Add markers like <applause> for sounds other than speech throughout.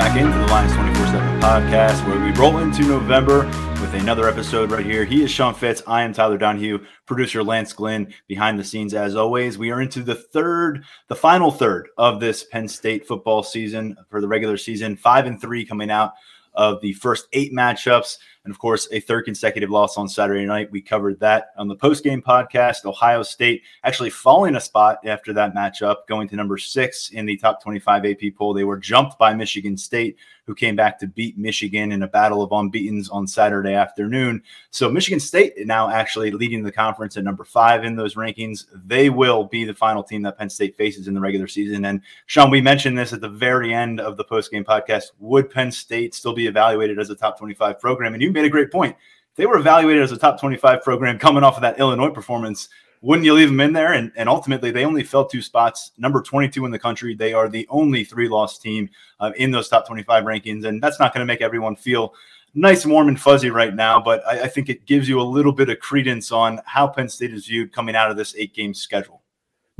back into the Lions 24 7 podcast where we roll into November with another episode right here. He is Sean Fitz. I am Tyler Donohue, producer Lance Glenn behind the scenes as always. We are into the third, the final third of this Penn State football season for the regular season, five and three coming out of the first eight matchups. And of course, a third consecutive loss on Saturday night. We covered that on the post game podcast. Ohio State actually falling a spot after that matchup, going to number six in the top 25 AP poll. They were jumped by Michigan State, who came back to beat Michigan in a battle of unbeatens on Saturday afternoon. So Michigan State now actually leading the conference at number five in those rankings. They will be the final team that Penn State faces in the regular season. And Sean, we mentioned this at the very end of the post game podcast. Would Penn State still be evaluated as a top 25 program? And you made a great point. They were evaluated as a top 25 program coming off of that Illinois performance, wouldn't you leave them in there? And, and ultimately, they only fell two spots, number 22 in the country. They are the only three loss team uh, in those top 25 rankings. And that's not going to make everyone feel nice, warm, and fuzzy right now. But I, I think it gives you a little bit of credence on how Penn State is viewed coming out of this eight game schedule.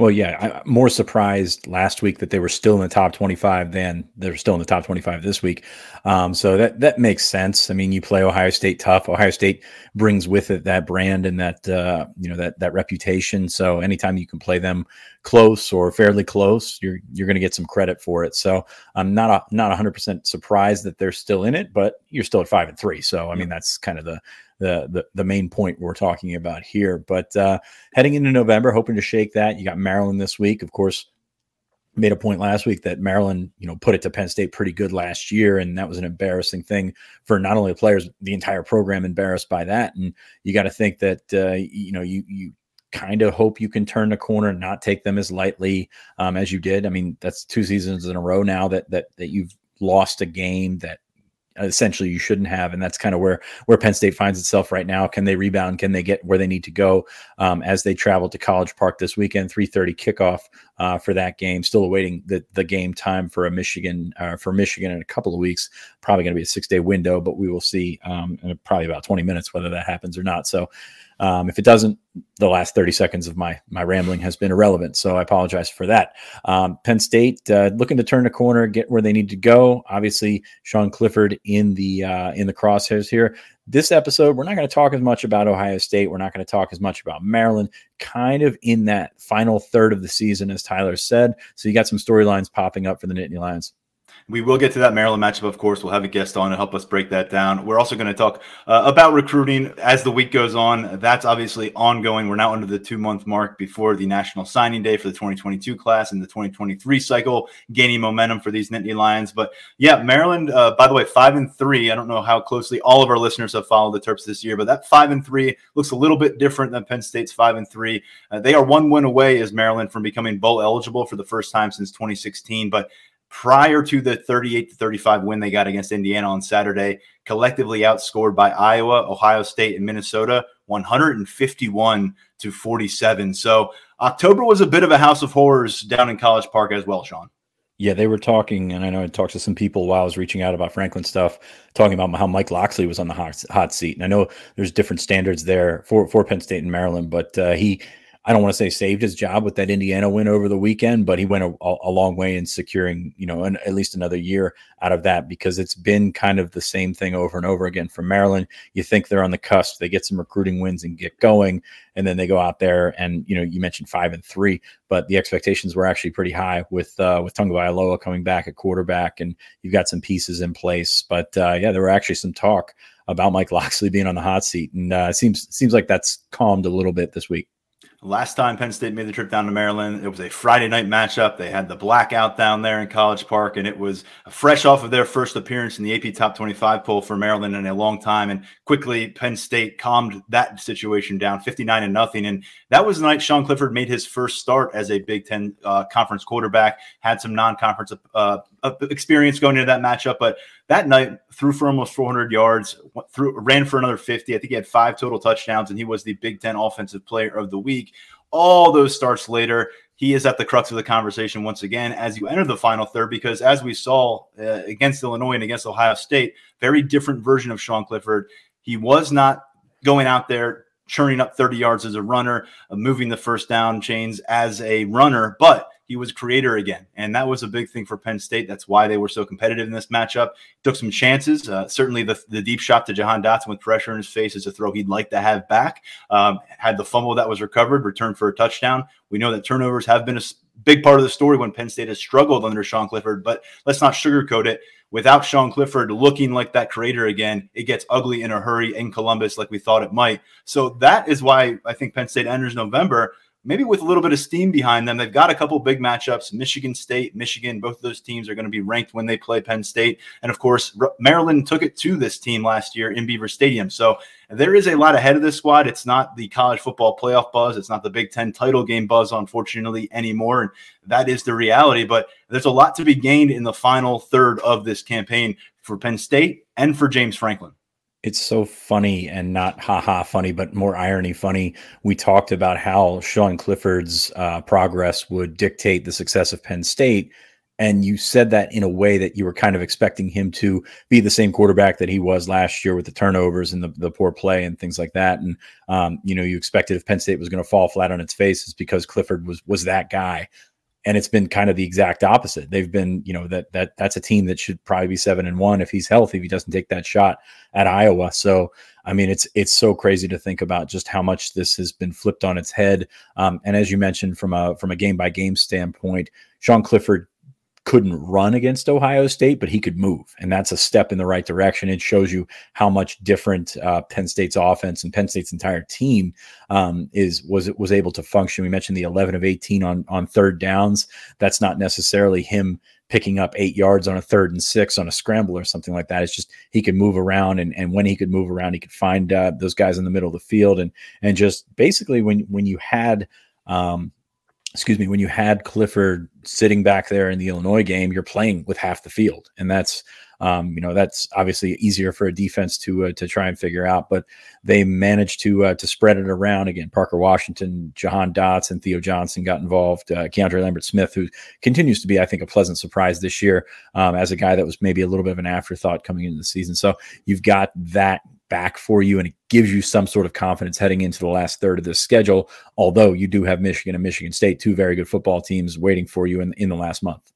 Well, yeah, I'm more surprised last week that they were still in the top 25 than they're still in the top 25 this week. Um, so that that makes sense. I mean, you play Ohio State tough. Ohio State brings with it that brand and that uh, you know that that reputation. So anytime you can play them close or fairly close, you're you're going to get some credit for it. So I'm not a, not 100 percent surprised that they're still in it, but you're still at five and three. So I mean, that's kind of the the, the main point we're talking about here. But uh, heading into November, hoping to shake that. You got Maryland this week, of course. Made a point last week that Maryland, you know, put it to Penn State pretty good last year, and that was an embarrassing thing for not only the players, the entire program embarrassed by that. And you got to think that uh, you know you you kind of hope you can turn the corner and not take them as lightly um, as you did. I mean, that's two seasons in a row now that that that you've lost a game that essentially you shouldn't have and that's kind of where where penn state finds itself right now. Can they rebound? Can they get where they need to go um, as they travel to college park this weekend? 3.30 kickoff uh, for that game. Still awaiting the, the game time for a michigan uh, for michigan in a couple of weeks. Probably going to be a six day window but we will see um, in probably about 20 minutes whether that happens or not. So um, if it doesn't, the last 30 seconds of my my rambling has been irrelevant. So I apologize for that. Um, Penn State uh, looking to turn the corner, get where they need to go. Obviously, Sean Clifford in the uh, in the crosshairs here. This episode, we're not going to talk as much about Ohio State. We're not going to talk as much about Maryland. Kind of in that final third of the season, as Tyler said. So you got some storylines popping up for the Nittany Lions. We will get to that Maryland matchup, of course. We'll have a guest on to help us break that down. We're also going to talk uh, about recruiting as the week goes on. That's obviously ongoing. We're now under the two month mark before the National Signing Day for the 2022 class and the 2023 cycle, gaining momentum for these Nittany Lions. But yeah, Maryland, uh, by the way, five and three. I don't know how closely all of our listeners have followed the Terps this year, but that five and three looks a little bit different than Penn State's five and three. Uh, they are one win away as Maryland from becoming bowl eligible for the first time since 2016. But prior to the 38 to 35 win they got against Indiana on Saturday, collectively outscored by Iowa, Ohio State, and Minnesota 151 to 47. So October was a bit of a house of horrors down in College Park as well, Sean. Yeah, they were talking, and I know I talked to some people while I was reaching out about Franklin stuff, talking about how Mike Locksley was on the hot, hot seat. And I know there's different standards there for, for Penn State and Maryland, but uh, he I don't want to say saved his job with that Indiana win over the weekend, but he went a, a long way in securing, you know, an, at least another year out of that because it's been kind of the same thing over and over again for Maryland. You think they're on the cusp, they get some recruiting wins and get going, and then they go out there and you know you mentioned five and three, but the expectations were actually pretty high with uh, with Tagovailoa coming back at quarterback, and you've got some pieces in place. But uh, yeah, there were actually some talk about Mike Locksley being on the hot seat, and uh, it seems seems like that's calmed a little bit this week. Last time Penn State made the trip down to Maryland, it was a Friday night matchup. They had the blackout down there in College Park, and it was fresh off of their first appearance in the AP Top 25 poll for Maryland in a long time. And quickly, Penn State calmed that situation down 59 and nothing. And that was the night Sean Clifford made his first start as a Big Ten uh, conference quarterback, had some non conference uh, experience going into that matchup. But that night, threw for almost 400 yards, threw, ran for another 50. I think he had five total touchdowns, and he was the Big Ten Offensive Player of the Week. All those starts later, he is at the crux of the conversation once again as you enter the final third, because as we saw uh, against Illinois and against Ohio State, very different version of Sean Clifford. He was not going out there churning up 30 yards as a runner, uh, moving the first down chains as a runner, but he was creator again. And that was a big thing for Penn State. That's why they were so competitive in this matchup. Took some chances. Uh, certainly the, the deep shot to Jahan Dotson with pressure in his face is a throw he'd like to have back. Um, had the fumble that was recovered, returned for a touchdown. We know that turnovers have been a big part of the story when Penn State has struggled under Sean Clifford, but let's not sugarcoat it. Without Sean Clifford looking like that creator again, it gets ugly in a hurry in Columbus like we thought it might. So that is why I think Penn State enters November maybe with a little bit of steam behind them. They've got a couple big matchups. Michigan State, Michigan, both of those teams are going to be ranked when they play Penn State. And of course, Maryland took it to this team last year in Beaver Stadium. So there is a lot ahead of this squad. It's not the college football playoff buzz. It's not the Big Ten title game buzz, unfortunately, anymore. And that is the reality. But there's a lot to be gained in the final third of this campaign for Penn State and for James Franklin it's so funny and not haha funny, but more irony funny. We talked about how Sean Clifford's uh, progress would dictate the success of Penn State. And you said that in a way that you were kind of expecting him to be the same quarterback that he was last year with the turnovers and the, the poor play and things like that. And, um, you know, you expected if Penn State was going to fall flat on its face is because Clifford was, was that guy and it's been kind of the exact opposite. They've been, you know, that that that's a team that should probably be seven and one if he's healthy, if he doesn't take that shot at Iowa. So, I mean, it's it's so crazy to think about just how much this has been flipped on its head. Um, and as you mentioned, from a from a game by game standpoint, Sean Clifford couldn't run against Ohio State, but he could move, and that's a step in the right direction. It shows you how much different uh, Penn State's offense and Penn State's entire team um, is was was able to function. We mentioned the 11 of 18 on on third downs. That's not necessarily him picking up eight yards on a third and six on a scramble or something like that. It's just he could move around, and and when he could move around, he could find uh, those guys in the middle of the field, and and just basically when when you had um, excuse me, when you had Clifford sitting back there in the Illinois game, you're playing with half the field, and that's um, you know that's obviously easier for a defense to uh, to try and figure out. But they managed to uh, to spread it around again. Parker Washington, Jahan Dotson, and Theo Johnson got involved. Uh, Keandre Lambert Smith, who continues to be, I think, a pleasant surprise this year um, as a guy that was maybe a little bit of an afterthought coming into the season. So you've got that back for you and it gives you some sort of confidence heading into the last third of the schedule. Although you do have Michigan and Michigan State, two very good football teams waiting for you in, in the last month.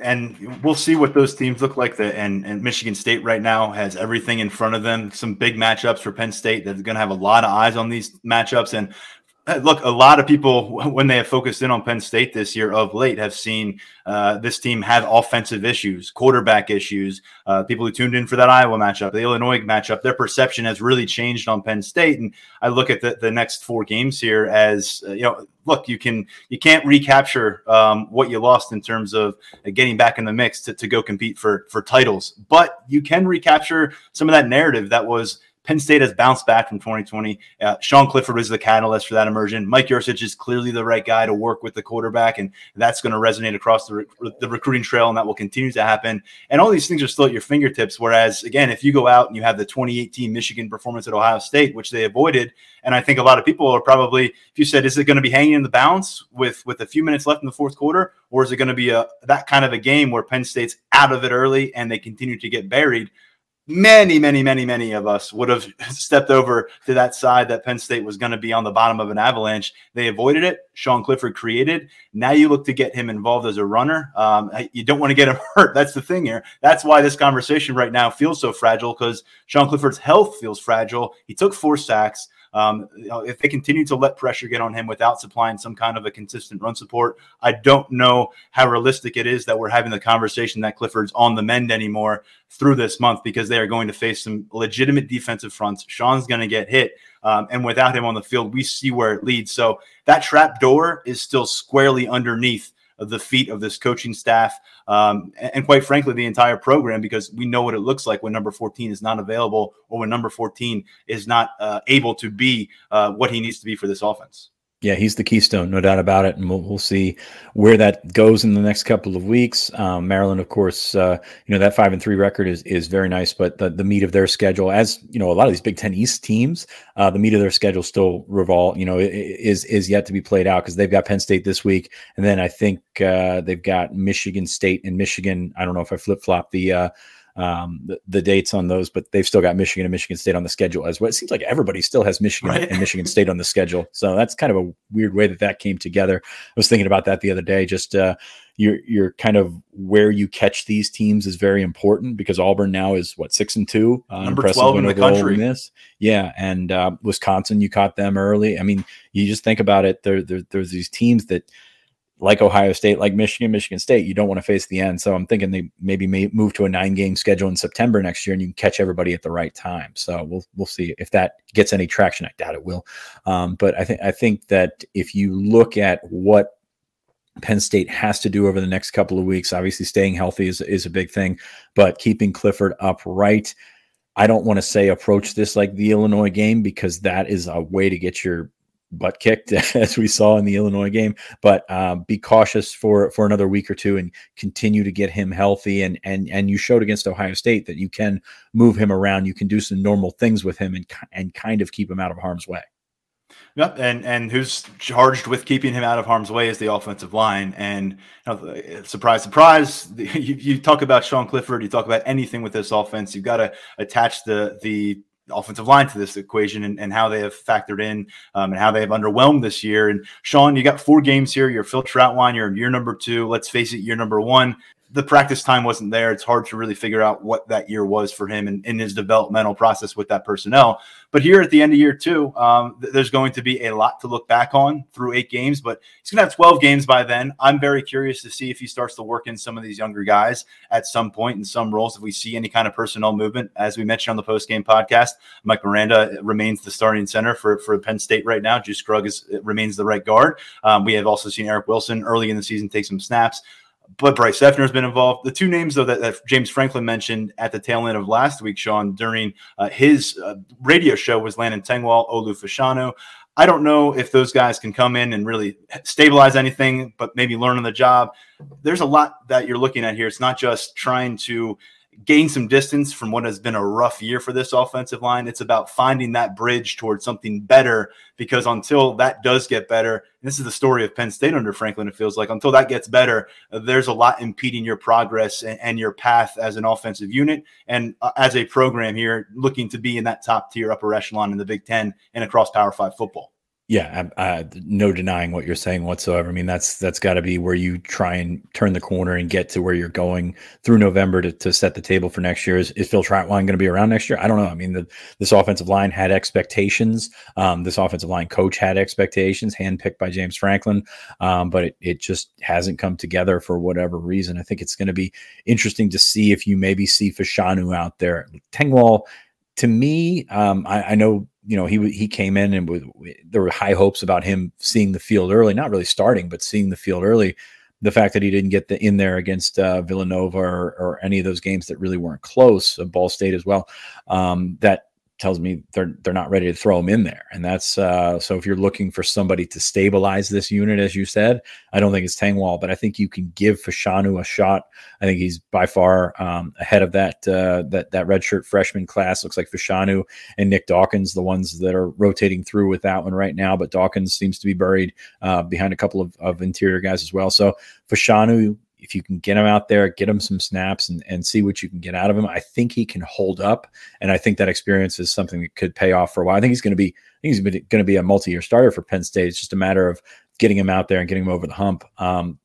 And we'll see what those teams look like. The, and, and Michigan State right now has everything in front of them. Some big matchups for Penn State. They're going to have a lot of eyes on these matchups. And look, a lot of people, <laughs> when they have focused in on Penn State this year of late, have seen uh, this team have offensive issues, quarterback issues. Uh, people who tuned in for that Iowa matchup, the Illinois matchup, their perception has really changed on Penn State. And I look at the, the next four games here as uh, you know. Look, you can you can't recapture um, what you lost in terms of getting back in the mix to, to go compete for for titles, but you can recapture some of that narrative that was Penn State has bounced back from 2020. Uh, Sean Clifford was the catalyst for that immersion. Mike Yurcich is clearly the right guy to work with the quarterback, and that's going to resonate across the, re- the recruiting trail, and that will continue to happen. And all these things are still at your fingertips. Whereas, again, if you go out and you have the 2018 Michigan performance at Ohio State, which they avoided, and I think a lot of people are probably, if you said, is it going to be hanging in the balance with with a few minutes left in the fourth quarter, or is it going to be a that kind of a game where Penn State's out of it early and they continue to get buried? Many, many, many, many of us would have <laughs> stepped over to that side that Penn State was going to be on the bottom of an avalanche. They avoided it. Sean Clifford created. Now you look to get him involved as a runner. Um, you don't want to get him <laughs> hurt. That's the thing here. That's why this conversation right now feels so fragile because Sean Clifford's health feels fragile. He took four sacks. Um, if they continue to let pressure get on him without supplying some kind of a consistent run support, I don't know how realistic it is that we're having the conversation that Clifford's on the mend anymore through this month because they are going to face some legitimate defensive fronts. Sean's going to get hit. Um, and without him on the field, we see where it leads. So that trap door is still squarely underneath the feet of this coaching staff um, and, quite frankly the entire program because we know what it looks like when number 14 is not available or when number 14 is not uh, able to be uh, what he needs to be for this offense yeah, he's the keystone, no doubt about it, and we'll, we'll see where that goes in the next couple of weeks. Um, Maryland, of course, uh, you know that five and three record is is very nice, but the, the meat of their schedule, as you know, a lot of these Big Ten East teams, uh, the meat of their schedule still revolve, you know, is is yet to be played out because they've got Penn State this week, and then I think uh, they've got Michigan State and Michigan. I don't know if I flip flop the uh, um, the, the, dates on those, but they've still got Michigan and Michigan State on the schedule as well. It seems like everybody still has Michigan right. and Michigan State on the schedule. So that's kind of a weird way that that came together. I was thinking about that the other day. Just uh, you're you're kind of where you catch these teams is very important because Auburn now is what six and two, uh, number twelve in the country. This, yeah, and uh, Wisconsin, you caught them early. I mean, you just think about it. There, there there's these teams that like Ohio State, like Michigan, Michigan State, you don't want to face the end. So I'm thinking they maybe may move to a nine game schedule in September next year, and you can catch everybody at the right time. So we'll we'll see if that gets any traction. I doubt it will, um, but I think I think that if you look at what Penn State has to do over the next couple of weeks, obviously staying healthy is is a big thing, but keeping Clifford upright. I don't want to say approach this like the Illinois game because that is a way to get your butt kicked <laughs> as we saw in the Illinois game. But um, be cautious for for another week or two and continue to get him healthy. And and and you showed against Ohio State that you can move him around. You can do some normal things with him and and kind of keep him out of harm's way. Yep, and and who's charged with keeping him out of harm's way is the offensive line. And you know, surprise, surprise, <laughs> you, you talk about Sean Clifford, you talk about anything with this offense, you've got to attach the the offensive line to this equation and, and how they have factored in um, and how they have underwhelmed this year. And Sean, you got four games here. You're Phil Trautwein. You're in year number two. Let's face it, year number one the practice time wasn't there. It's hard to really figure out what that year was for him and in his developmental process with that personnel. But here at the end of year two, um, th- there's going to be a lot to look back on through eight games. But he's going to have 12 games by then. I'm very curious to see if he starts to work in some of these younger guys at some point in some roles. If we see any kind of personnel movement, as we mentioned on the post game podcast, Mike Miranda remains the starting center for, for Penn State right now. Juice Scruggs is, remains the right guard. Um, we have also seen Eric Wilson early in the season take some snaps but Bryce Effner has been involved. The two names, though, that, that, James Franklin mentioned at the tail end of last week, Sean, during uh, his uh, radio show was Landon Tengwall, Olu Fashanu. I don't know if those guys can come in and really stabilize anything, but maybe learn on the job. There's a lot that you're looking at here. It's not just trying to gain some distance from what has been a rough year for this offensive line. It's about finding that bridge towards something better because until that does get better, this is the story of Penn State under Franklin, it feels like until that gets better, there's a lot impeding your progress and, and your path as an offensive unit and uh, as a program here looking to be in that top tier upper echelon in the Big Ten and across Power Five football. Yeah, uh, no denying what you're saying whatsoever. I mean, that's that's got to be where you try and turn the corner and get to where you're going through November to, to set the table for next year. Is, is Phil Trautwein going to be around next year? I don't know. I mean, the, this offensive line had expectations. Um, this offensive line coach had expectations, handpicked by James Franklin, um, but it, it just hasn't come together for whatever reason. I think it's going to be interesting to see if you maybe see Fashanu out there. Tengwall, to me, um, I, I know you know, he he came in and with, there were high hopes about him seeing the field early, not really starting, but seeing the field early. The fact that he didn't get the in there against uh, Villanova or, or, any of those games that really weren't close, uh, Ball State as well, um, that tells me they're they're not ready to throw him in there. And that's uh, so if you're looking for somebody to stabilize this unit, as you said, I don't think it's Tengwall, but I think you can give Fashanu a shot. I think he's by far um, ahead of that uh, that that redshirt freshman class. Looks like Fashanu and Nick Dawkins, the ones that are rotating through with that one right now. But Dawkins seems to be buried uh, behind a couple of, of interior guys as well. So Fashanu, if you can get him out there, get him some snaps and, and see what you can get out of him, I think he can hold up. And I think that experience is something that could pay off for a while. I think he's going to be, he's going to be a multi-year starter for Penn State. It's just a matter of getting him out there and getting him over the hump. Um,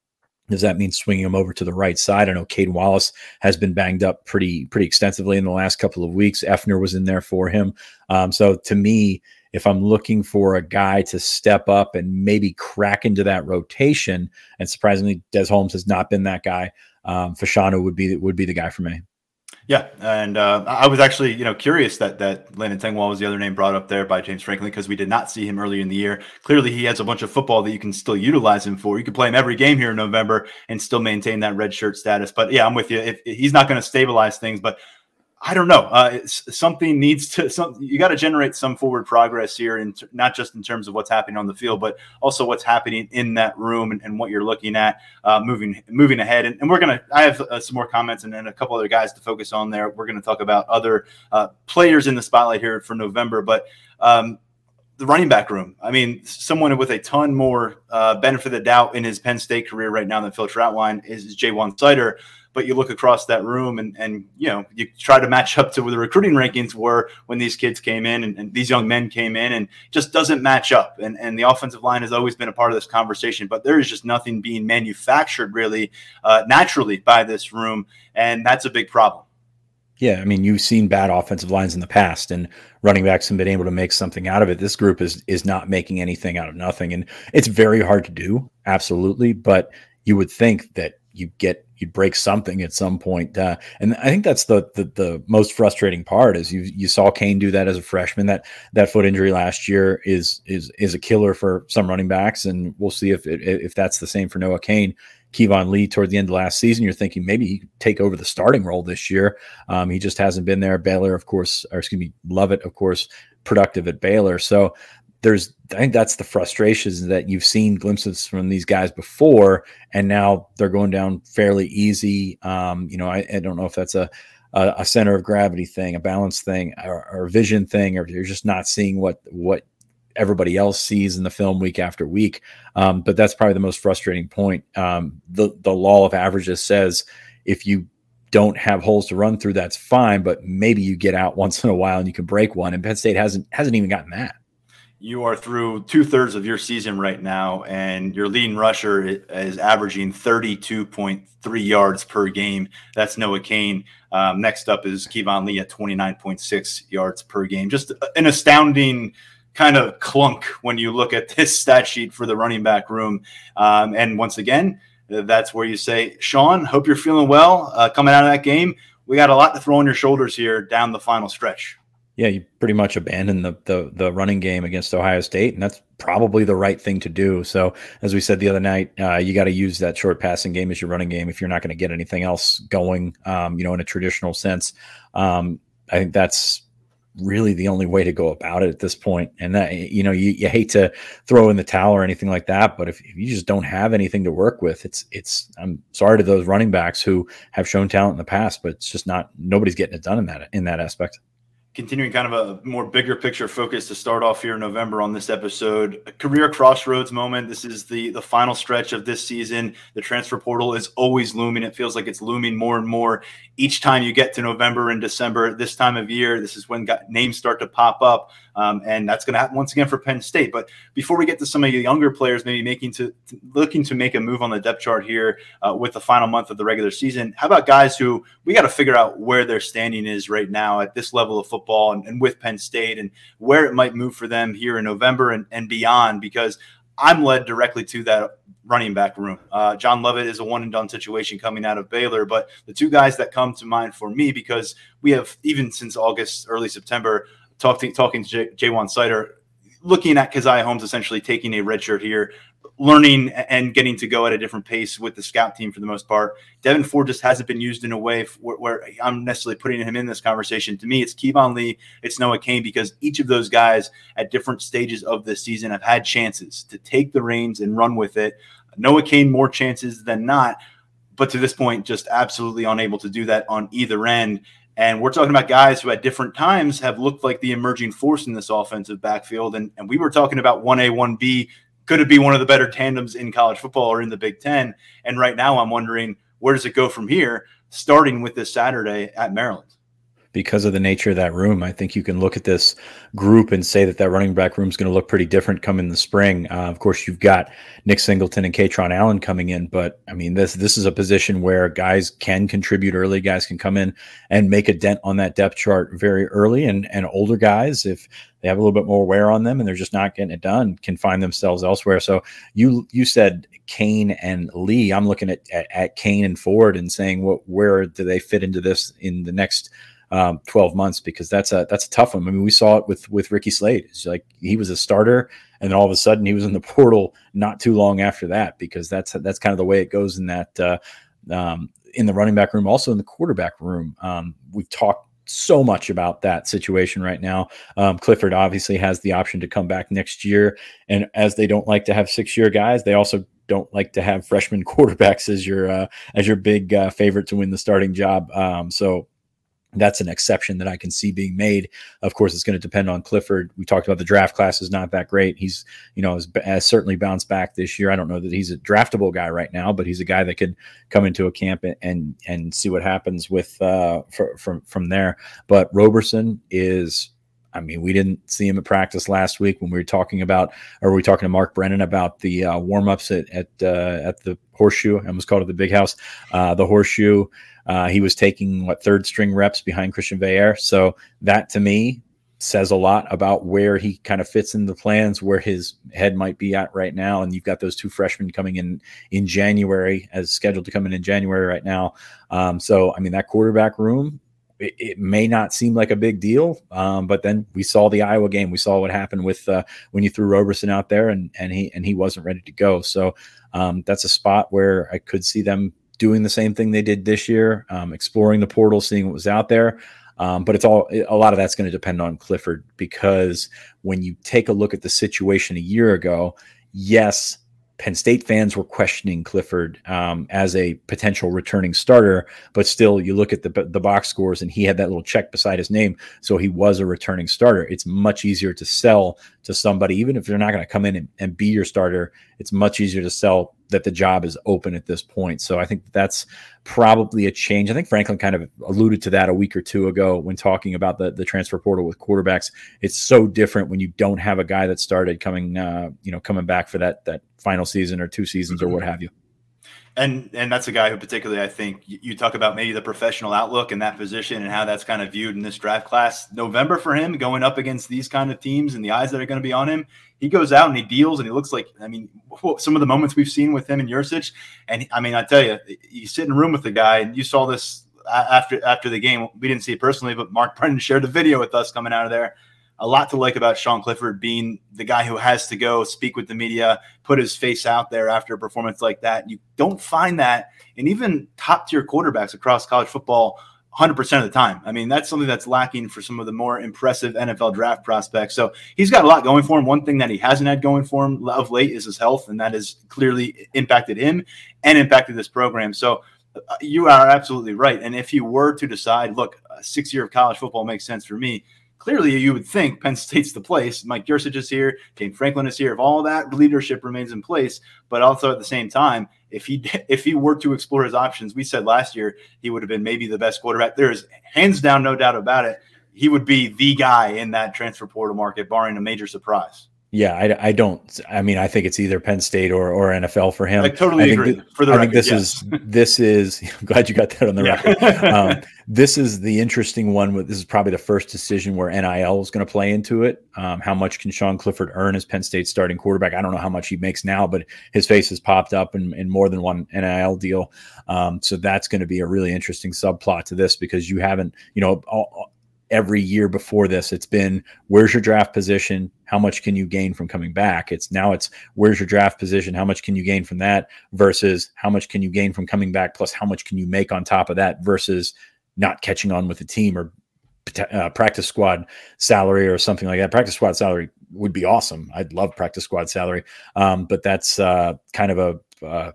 does that mean swinging him over to the right side? I know Cade Wallace has been banged up pretty pretty extensively in the last couple of weeks. Effner was in there for him. Um, so to me, if I'm looking for a guy to step up and maybe crack into that rotation, and surprisingly, Des Holmes has not been that guy. Um, Fashanu would be would be the guy for me. Yeah, and uh, I was actually, you know, curious that that Landon Tengwall was the other name brought up there by James Franklin because we did not see him earlier in the year. Clearly, he has a bunch of football that you can still utilize him for. You could play him every game here in November and still maintain that red shirt status. But yeah, I'm with you. If, if he's not going to stabilize things, but I don't know. Uh, something needs to. Some, you got to generate some forward progress here, and not just in terms of what's happening on the field, but also what's happening in that room and, and what you're looking at uh, moving moving ahead. And, and we're gonna. I have uh, some more comments and then a couple other guys to focus on there. We're gonna talk about other uh, players in the spotlight here for November, but. Um, the running back room. I mean, someone with a ton more uh, benefit of the doubt in his Penn State career right now than Phil Trautwein is, is Ja'Juan Seider but you look across that room and and you know you try to match up to where the recruiting rankings were when these kids came in and, and, these young men came in and just doesn't match up and and the offensive line has always been a part of this conversation but there is just nothing being manufactured really uh, naturally by this room and that's a big problem yeah, I mean, you've seen bad offensive lines in the past, and running backs have been able to make something out of it. This group is is not making anything out of nothing, and it's very hard to do, absolutely. But you would think that you get you'd break something at some point. Uh, and I think that's the, the, the most frustrating part is you you saw Cain do that as a freshman. That that foot injury last year is is is a killer for some running backs, and we'll see if it, if that's the same for Noah Cain. Keyvone Lee toward the end of last season, you're thinking maybe he could take over the starting role this year. Um, he just hasn't been there. Baylor, of course, or excuse me, Lovett, of course, productive at Baylor. So there's I think that's the frustrations that you've seen glimpses from these guys before, and now they're going down fairly easy. Um, you know, I, I, don't know if that's a, a, a center of gravity thing, a balance thing, or, or a vision thing, or you're just not seeing what what everybody else sees in the film week after week. Um, but that's probably the most frustrating point. Um, the the law of averages says if you don't have holes to run through, that's fine. But maybe you get out once in a while and you can break one. And Penn State hasn't hasn't even gotten that you are through two thirds of your season right now, and your leading rusher is averaging 32.3 yards per game. That's Noah Cain. Um, next up is Keyvone Lee at 29.6 yards per game. Just an astounding kind of clunk when you look at <laughs> this stat sheet for the running back room. Um, and once again, that's where you say, Sean, hope you're feeling well uh, coming out of that game. We got a lot to throw on your shoulders here down the final stretch yeah, you pretty much abandon the, the the running game against Ohio State, and that's probably the right thing to do. So, as we said the other night, uh, you got to use that short passing game as your running game if you're not going to get anything else going. Um, you know, in a traditional sense, um, I think that's really the only way to go about it at this point. And that you know, you, you hate to throw in the towel or anything like that, but if, if you just don't have anything to work with, it's it's. I'm sorry to those running backs who have shown talent in the past, but it's just not nobody's getting it done in that in that aspect continuing kind of a more bigger picture focus to start off here in November on this episode. A career crossroads moment. This is the the final stretch of this season. The transfer portal is always looming. It feels like it's looming more and more each time you get to November and December. This time of year, this is when names start to pop up, um, and that's going to happen once again for Penn State. But before we get to some of the younger players, maybe making to, looking to make a move on the depth chart here uh, with the final month of the regular season, how about guys who we got to figure out where their standing is right now at this level of football? football and, and with Penn State and where it might move for them here in November and, and beyond because I'm led directly to that running back room. Uh, John Lovett is a one and done situation coming out of Baylor, but the two guys that come to mind for me because we have even since August, early September, talking talking to J- Ja'Juan Seider, looking at Caziah Holmes essentially taking a red shirt here learning and getting to go at a different pace with the scout team for the most part. Devin Ford just hasn't been used in a way where, where, I'm necessarily putting him in this conversation. To me, it's Keyvone Lee, it's Noah Cain, because each of those guys at different stages of the season have had chances to take the reins and run with it. Noah Cain more chances than not, but to this point, just absolutely unable to do that on either end. And we're talking about guys who at different times have looked like the emerging force in this offensive backfield. And, and we were talking about 1A, 1B could it be one of the better tandems in college football or in the Big Ten? And right now, I'm wondering where does it go from here, starting with this Saturday at Maryland? Because of the nature of that room. I think you can look at this group and say that that running back room is going to look pretty different come in the spring. Uh, of course, you've got Nick Singleton and Kaytron Allen coming in, but I mean this this is a position where guys can contribute early. Guys can come in and make a dent on that depth chart very early, and and older guys if they have a little bit more wear on them and they're just not getting it done can find themselves elsewhere. So you you said Cain and Lee. I'm looking at at, at Cain and Ford and saying what where do they fit into this in the next um, 12 months because that's a that's a tough one. I mean, we saw it with with Ricky Slade. It's like he was a starter, and then all of a sudden he was in the <laughs> portal not too long after that because that's that's kind of the way it goes in that uh, um, in the running back room, also in the quarterback room. Um, we've talked so much about that situation right now. Um, Clifford obviously has the option to come back next year, and as they don't like to have six year guys, they also don't like to have freshman <laughs> quarterbacks as your uh, as your big uh, favorite to win the starting job. Um, so that's an exception that I can see being made. Of course, it's going to depend on Clifford. We talked about the draft class is not that great. He's, you know, has, has, certainly bounced back this year. I don't know that he's a draftable guy right now, but he's a guy that could come into a camp and and, and see what happens with uh, for, from from there. But Roberson is. I mean, we didn't see him at practice last week when we were talking about, or we were talking to Mark Brennan about the uh, at at, uh, at the Horseshoe. I almost called it the Big House, uh, the Horseshoe. Uh, he was taking what third string reps behind Christian Veilleux. So that to me says a lot about where he kind of fits in the plans, where his head might be at right now. And you've got those two freshmen coming in in January, as scheduled to come in in January right now. Um, so I mean that quarterback room. It, it, may not seem like a big deal, um, but then we saw the Iowa game. We saw what happened with uh, when you threw Roberson out there, and and he and he wasn't ready to go. So um, that's a spot where I could see them doing the same thing they did this year, um, exploring the portal, seeing what was out there. Um, but it's all a lot of that's going to depend on Clifford because when you take a look at the situation a year ago, yes, Penn State fans were questioning Clifford um, as a potential returning starter, but still, you look at the the box scores, and he had that little check beside his name, so he was a returning starter. It's much easier to sell to somebody, even if they're not going to come in and, and, be your starter. It's much easier to sell that the job is open at this point. So I think that's probably a change. I think Franklin kind of alluded to that a week or two ago when talking about the the transfer portal with quarterbacks. It's so different when you don't have a guy that started coming, uh, you know, coming back for that that final season or two seasons mm-hmm. or what have you and and that's a guy who particularly I think you talk about maybe the professional outlook in that position and how that's kind of viewed in this draft class. November for him going up against these kind of teams and the eyes that are going to be on him, he goes out and he deals and he looks like I mean some of the moments we've seen with him and Yurcich, and I mean I tell you you sit in a room with the guy and you saw this after after the game. We didn't see it personally, but Mark Brennan shared the video with us coming out of there a lot to like about Sean Clifford being the guy who has to go speak with the media, put his face out there after a performance like that. You don't find that in even top tier quarterbacks across college football 100% of the time. I mean, that's something that's lacking for some of the more impressive NFL draft prospects. So he's got a lot going for him. One thing that he hasn't had going for him of late is his health, and that has clearly impacted him and impacted this program. So uh, you are absolutely right. And if you were to decide, look, six year of college football makes sense for me, clearly you would think Penn State's the place. Mike Yurcich is here, Kane Franklin is here. If all that leadership remains in place, but also at the same time, if he if he were to explore his options, we said last year he would have been maybe the best quarterback. There is hands down no doubt about it. He would be the guy in that transfer portal market, barring a major surprise. Yeah, I, I don't. I mean, I think it's either Penn State or, or NFL for him. I totally I agree. Th- for the I record, think this yes. is this is. <laughs> I'm <laughs> glad you got that on the yeah. record. <laughs> Um, this is the interesting one. With this is probably the first decision where NIL is going to play into it. Um, how much can Sean Clifford earn as Penn State's starting quarterback? I don't know how much he makes now, but his face has popped up in, in more than one NIL deal. Um, so that's going to be a really interesting subplot to this because you haven't, you know, all, every year before this it's been where's your draft position? How much can you gain from coming back? It's now it's where's your draft position? How much can you gain from that versus how much can you gain from coming back? Plus how much can you make on top of that versus not catching on with the team or uh, practice squad salary or something like that. Practice squad salary would be awesome. I'd love practice squad salary. Um, but that's uh, kind of a uh,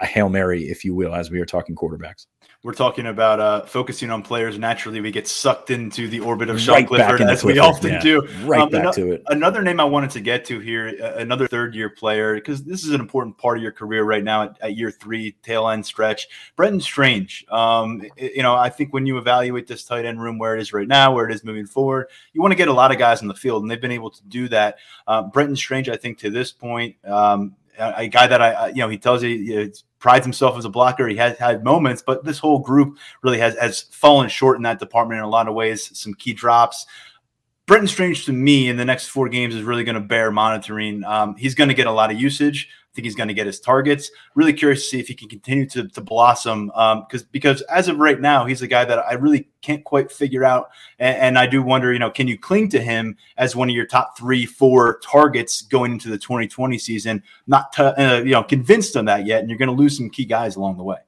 a hail mary, if you will, as we are talking quarterbacks we're talking about uh, focusing on players. Naturally, we get sucked into the orbit of Sean right Clifford, as Clifford, we often yeah. do. Right um, back to it. Another name I wanted to get to here, uh, another third year player, because this is an important part of your career right now at, at year three, tail end stretch. Brenton Strange. Um, you know, I think when you evaluate this tight end room where it is right now, where it is moving forward, you want to get a lot of guys in the field, and they've been able to do that. Uh, Brenton Strange, I think, to this point, um, a, guy that I, you know, he tells you prides himself as a blocker. He has had moments, but this whole group really has has fallen short in that department in a lot of ways. Some key drops. Brenton Strange to me in the next four games is really going to bear monitoring. Um, he's going to get a lot of usage think he's going to get his targets. Really curious to see if he can continue to, to blossom. Because um, because as of right now, he's a guy that I really can't quite figure out. And, and, I do wonder, you know, can you cling to him as one of your top three, four targets going into the 2020 season? Not uh, you know convinced on that yet, and you're going to lose some key guys along the way.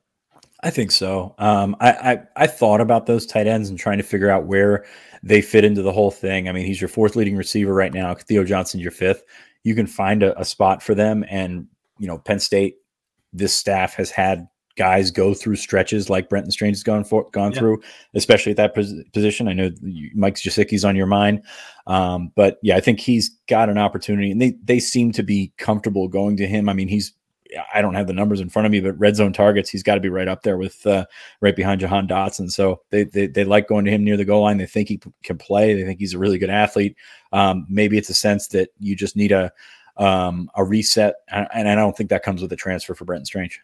I think so. Um, I, I I thought about those tight ends and trying to figure out where they fit into the whole thing. I mean, he's your fourth leading receiver right now. Theo Johnson's your fifth. You can find a, a spot for them and you know, Penn State, this staff has had guys go through stretches like Brenton Strange has gone for, gone yeah. through, especially at that pos- position. I know Mike Gesicki's on your mind, um, but yeah, I think he's got an opportunity, and they they seem to be comfortable going to him. I mean, he's I don't have the numbers in front of me, but red zone targets, he's got to be right up there with uh, right behind Jahan Dotson. So they, they, they like going to him near the goal line. They think he p- can play. They think he's a really good athlete. Um, maybe it's a sense that you just need a um, a reset, and I don't think that comes with a transfer for Brenton Strange.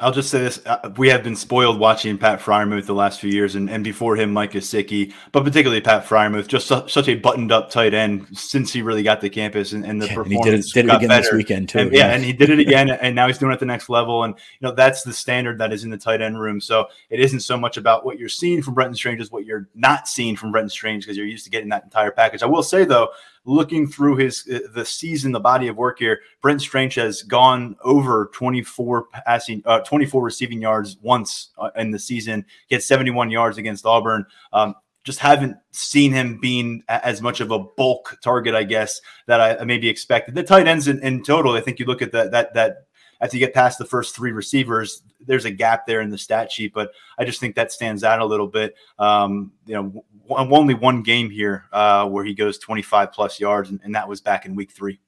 I'll just say this: uh, we have been spoiled watching Pat Freiermuth the last few years, and, and before him, Mike Gesicki, but particularly Pat Freiermuth, just su- such a buttoned-up tight end since he really got the campus, and, and the yeah, performance and he did it, did it again better. this weekend too. And, yeah. yeah, and he did it again, <laughs> and now he's doing it at the next level, and you know that's the standard that is in the tight end room. So it isn't so much about what you're seeing from Brenton Strange as what you're not seeing from Brenton Strange because you're used to getting that entire package. I will say though, looking through his uh, the season, the body of work here, Brent Strange has gone over 24 passing, uh, 24 receiving yards once uh, in the season. He had 71 yards against Auburn. Um, just haven't seen him being as much of a bulk target, I guess, that I maybe expected. The tight ends in, in total, I think you look at that that that after you get past the first three receivers, there's a gap there in the stat sheet. But I just think that stands out a little bit. Um, you know, only one game here uh, where he goes 25 plus yards, and, and that was back in week three.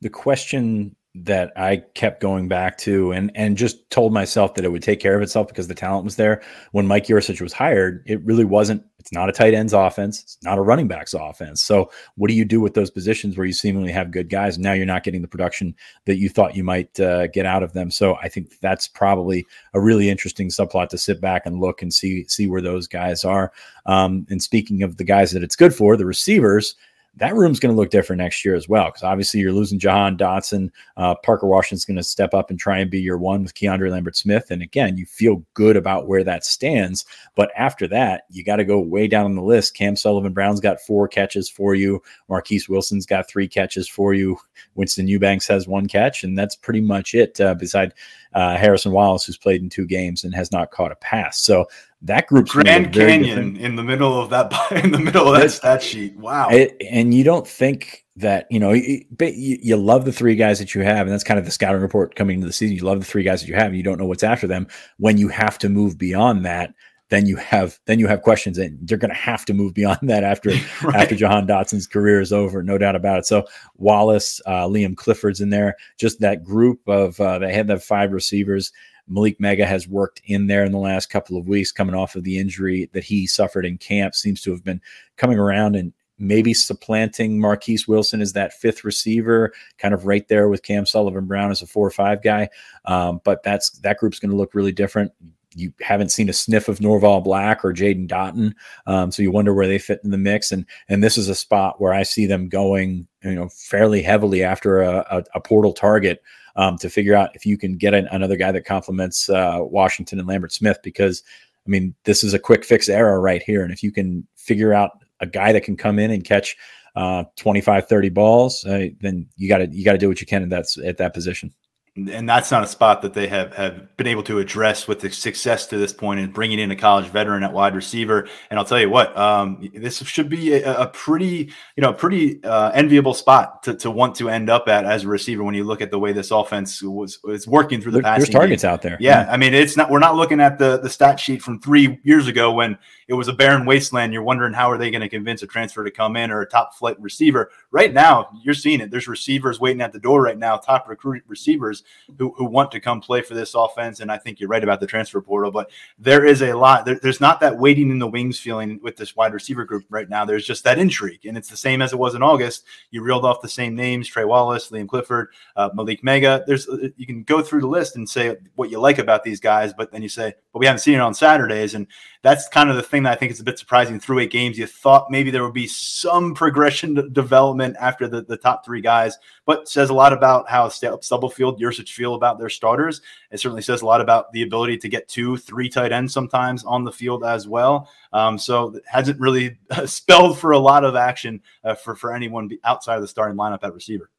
The question that I kept going back to and and just told myself that it would take care of itself because the talent was there. When Mike Yurcich was hired, it really wasn't. It's not a tight ends offense. It's not a running backs offense. So what do you do with those positions where you seemingly have good guys? and Now you're not getting the production that you thought you might uh, get out of them. So I think that's probably a really interesting subplot to sit back and look and see see where those guys are. Um, and speaking of the guys that it's good for, the receivers that room's going to look different next year as well. Because obviously you're losing Jahan Dotson. Uh, Parker Washington's going to step up and try and be your one with Keandre Lambert Smith. And again, you feel good about where that stands. But after that, you got to go way down on the list. Cam Sullivan Brown's got four catches for you. Marquise Wilson's got three catches for you. Winston Eubanks has one catch, and that's pretty much it. Uh, beside uh, Harrison Wallace, who's played in two games and has not caught a pass. So that group's Grand Canyon in the middle of that <laughs> in the middle of that stat sheet. Wow. It, and you don't think that you know you, you, love the three guys that you have, and that's kind of the scouting report coming into the season. You love the three guys that you have, and you don't know what's after them. When you have to move beyond that, then you have then you have questions, and you're going to have to move beyond that after <laughs> right. after Jahan Dotson's career is over, no doubt about it. So Wallace, uh, Liam Clifford's in there, just that group of uh, they had the five receivers. Malick Meiga has worked in there in the last couple of weeks, coming off of the injury that he suffered in camp. Seems to have been coming around and maybe supplanting Marquise Wilson as that fifth receiver, kind of right there with Cam Sullivan Brown as a four or five guy. Um, but that's that group's going to look really different. You haven't seen a sniff of Norval Black or Jaden Dottin, um, so you wonder where they fit in the mix. And and this is a spot where I see them going, you know, fairly heavily after a, a, a portal target um, to figure out if you can get an, another guy that complements uh, Washington and Lambert Smith because I mean this is a quick fix era right here, and if you can figure out a guy that can come in and catch uh, 25 30 balls uh, then you got to you got to do what you can in that at that position and that's not a spot that they have have been able to address with the success to this point and bringing in a college veteran at wide receiver. And I'll tell you what, um, this should be a, a, pretty you know pretty uh, enviable spot to, to want to end up at as a receiver when you look at the way this offense was was working through the there, There's targets game. out there. Yeah, yeah, I mean it's not we're not looking at the the stat sheet from three years ago when it was a barren wasteland. You're wondering how are they going to convince a transfer to come in or a top flight receiver. Right now, you're seeing it. There's receivers waiting at the door right now, top recruit receivers who, who want to come play for this offense. And I think you're right about the transfer portal, but there is a lot. There, there's not that waiting in the wings feeling with this wide receiver group right now. There's just that intrigue, and it's the same as it was in August. You reeled off the same names: Trey Wallace, Liam Clifford, uh, Malick Meiga. There's you can go through the list and say what you like about these guys, but then you say, but we haven't seen it on Saturdays, and that's kind of the thing that I think is a bit surprising. Through eight games, you thought maybe there would be some progression development after the, the top three guys, but says a lot about how Stubblefield, Yurcich feel about their starters. It certainly says a lot about the ability to get two, three tight ends sometimes on the field as well. Um, so it hasn't really <laughs> spelled for a lot of action uh, for for anyone outside of the starting lineup at receiver.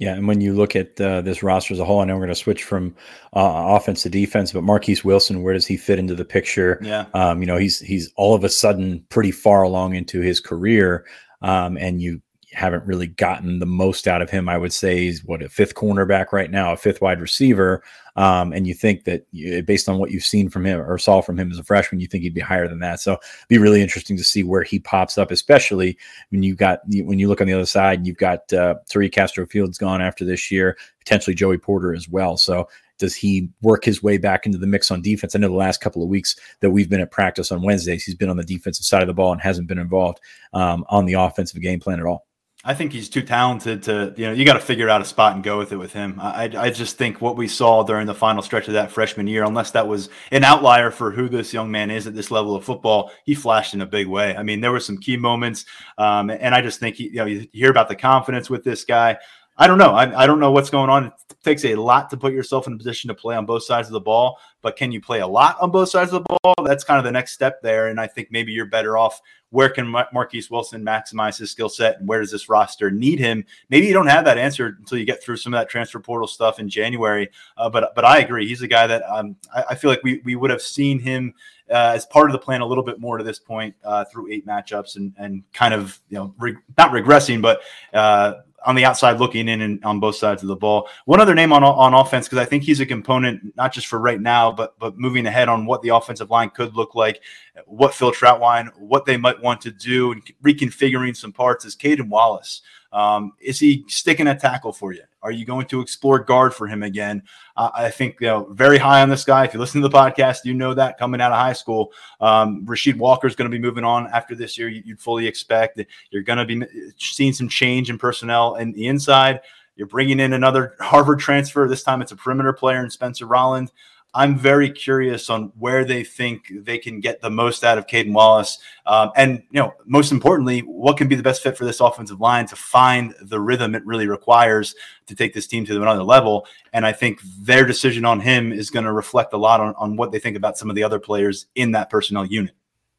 Yeah, and when you look at uh, this roster as a whole, I know we're going to switch from uh, offense to defense, but Marquise Wilson, where does he fit into the picture? Yeah, um, you know, he's he's all of a sudden pretty far along into his career, um, and you haven't really gotten the most out of him. I would say he's what a fifth cornerback right now, a fifth wide receiver. Um, and you think that you, based on what you've seen from him or saw from him as a freshman, you think he'd be higher than that. So be really interesting to see where he pops up, especially when you got when you look on the other side, you've got uh, Tariq Castro Fields gone after this year, potentially Joey Porter as well. So does he work his way back into the mix on defense? I know the last couple of weeks that we've been at practice on Wednesdays, he's been on the defensive side of the ball and hasn't been involved um, on the offensive game plan at all. I think he's too talented to, you know, you got to figure out a spot and go with it with him. I, I just think what we saw during the final stretch of that freshman year, unless that was an outlier for who this young man is at this level of football, he flashed in a big way. I mean, there were some key moments, um, and I just think he, you know, you hear about the confidence with this guy. I don't know. I, I don't know what's going on. It takes a lot to put yourself in a position to play on both sides of the ball, but can you play a lot on both sides of the ball? That's kind of the next step there. And I think maybe you're better off. Where can Mar- Marquise Wilson maximize his skill set, and where does this roster need him? Maybe you don't have that answer until you get through some of that transfer portal stuff in January. Uh, but but I agree, he's a guy that um, I, I, feel like we we would have seen him uh, as part of the plan a little bit more to this point uh, through eight matchups and and kind of you know re- not regressing, but uh, on the outside looking in and on both sides of the ball. One other name on on offense because I think he's a component not just for right now, but but moving ahead on what the offensive line could look like, what Phil Trautwein, what they might want to do, and reconfiguring some parts is Caedan Wallace. Um, is he sticking a tackle for you? Are you going to explore guard for him again? Uh, I think you know very high on this guy. If you listen to the podcast, you know that coming out of high school, um, Rasheed Walker is going to be moving on after this year. You, would fully expect that you're going to be seeing some change in personnel in the inside. You're bringing in another Harvard transfer. This time it's a perimeter player in Spencer Rolland. I'm very curious on where they think they can get the most out of Caedan Wallace, um, and you know, most importantly, what can be the best fit for this offensive line to find the rhythm it really requires to take this team to another level. And I think their decision on him is going to reflect a lot on, on what they think about some of the other players in that personnel unit.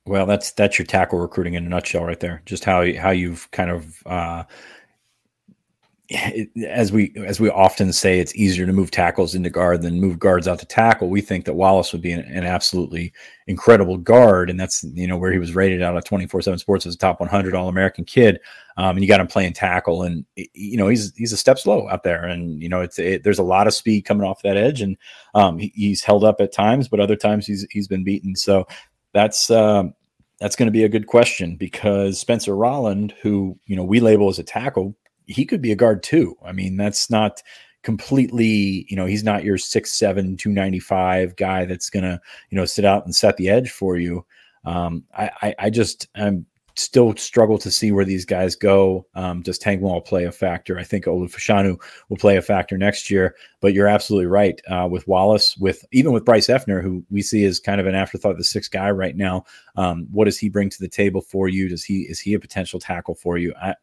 Well, that's that's your tackle recruiting in a nutshell, right there. Just how how you've kind of. Uh, as we as we often say, it's easier to move tackles into guard than move guards out to tackle. We think that Wallace would be an, an absolutely incredible guard, and that's you know where he was rated out of twenty four seven Sports as a top one hundred All American kid. Um, and you got him playing tackle, and you know he's he's a step slow out there, and you know it's it, there's a lot of speed coming off that edge, and um, he, he's held up at times, but other times he's he's been beaten. So that's. Um, that's going to be a good question because Spencer Rolland, who you know we label as a tackle, he could be a guard too. I mean, that's not completely, you know, he's not your six seven, 295 guy that's gonna, you know, sit out and set the edge for you. Um, I, I, I just I'm still struggle to see where these guys go. Um, does Tengwall play a factor? I think Olu Fashanu will play a factor next year. But you're absolutely right uh, with Wallace, with even with Bryce Effner, who we see as kind of an afterthought, the sixth guy right now. Um, what does he bring to the table for you? Does he is he a potential tackle for you? I,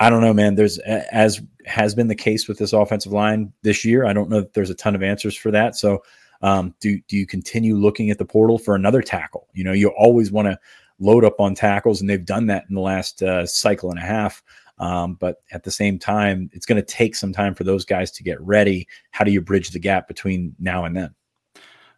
I don't know, man. There's as has been the case with this offensive line this year. I don't know that there's a ton of answers for that. So, um, do do you continue looking at the portal for another tackle? You know, you always want to load up on tackles, and they've done that in the last uh, cycle and a half. Um, but at the same time, it's going to take some time for those guys to get ready. How do you bridge the gap between now and then?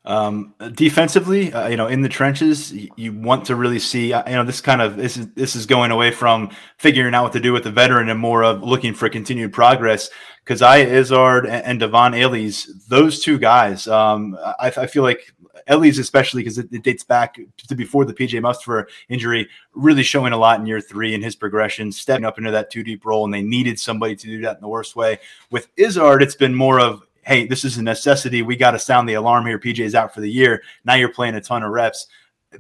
Um, defensively, uh, you know, in the trenches, you, want to really see. Uh, you know, this kind of this is this is going away from figuring out what to do with the veteran and more of looking for continued progress. Coziah Izzard and, and Dvon Ellies, those two guys, um, I, I feel like Ellies especially because it, it, dates back to before the PJ Mustipher injury, really showing a lot in year three in his progression, stepping up into that two deep role, and they needed somebody to do that in the worst way. With Izzard, it's been more of hey, this is a necessity. We got to sound the alarm here. PJ's out for the year. Now you're playing a ton of reps.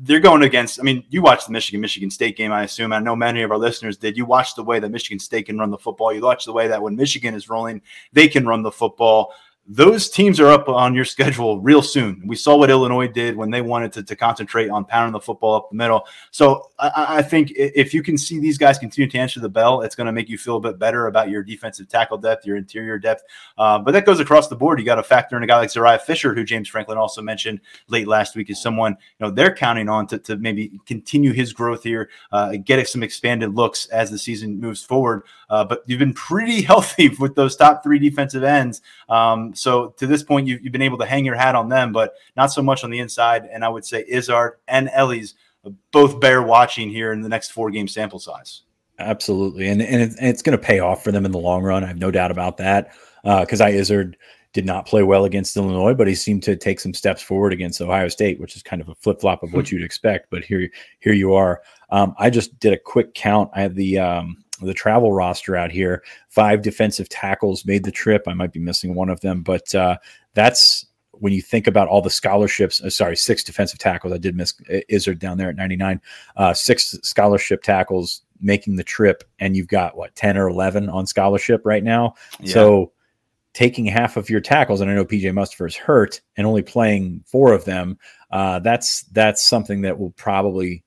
They're going against, I mean, you watched the Michigan Michigan State game, I assume. I know many of our listeners did. You watched the way that Michigan State can run the football. You watch the way that when Michigan is rolling, they can run the football those teams are up on your schedule real soon. We saw what Illinois did when they wanted to, to concentrate on pounding the football up the middle. So I, I, think if you can see these guys continue to answer the bell, it's going to make you feel a bit better about your defensive tackle depth, your interior depth. Uh, but that goes across the board. You got to factor in a guy like Zuriah Fisher, who James Franklin also mentioned late last week, is someone you know they're counting on to, to maybe continue his growth here, uh, get some expanded looks as the season moves forward. Uh, but you've been pretty <laughs> healthy with those top three defensive ends. Um, so to this point, you've, you've, been able to hang your hat on them, but not so much on the inside. And I would say Izzard and Ellies both bear watching here in the next four game sample size. Absolutely. And, and it's going to pay off for them in the long run. I have no doubt about that. Because uh, I Izzard did not play well against Illinois, but he seemed to take some steps forward against Ohio State, which is kind of a flip flop of what hmm. you'd expect. But here, here you are. Um, I just did a quick count. I have the um, the travel roster out here. Five defensive tackles made the trip. I might be missing one of them, but uh, that's when you think about all the scholarships. Uh, sorry, six defensive tackles. I did miss Izzard down there at 99. Uh, six scholarship tackles making the trip, and you've got what 10 or 11 on scholarship right now. Yeah. So taking half of your tackles, and I know PJ Mustipher is hurt, and only playing four of them. Uh, that's that's something that will probably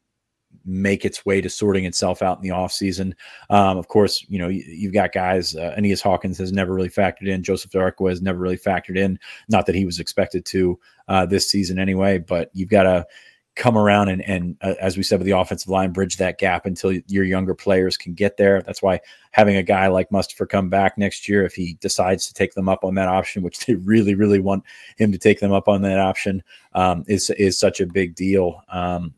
make its way to sorting itself out in the offseason. Um, of course, you know, you, have got guys, uh, Aeneas Hawkins has never really factored in. Joseph Darko has never really factored in. Not that he was expected to uh, this season anyway, but you've got to come around and, and uh, as we said with the offensive line, bridge that gap until your younger players can get there. That's why having a guy like Mustipher come back next year, if he decides to take them up on that option, which they <laughs> really, really want him to take them up on that option, um, is is such a big deal. Um,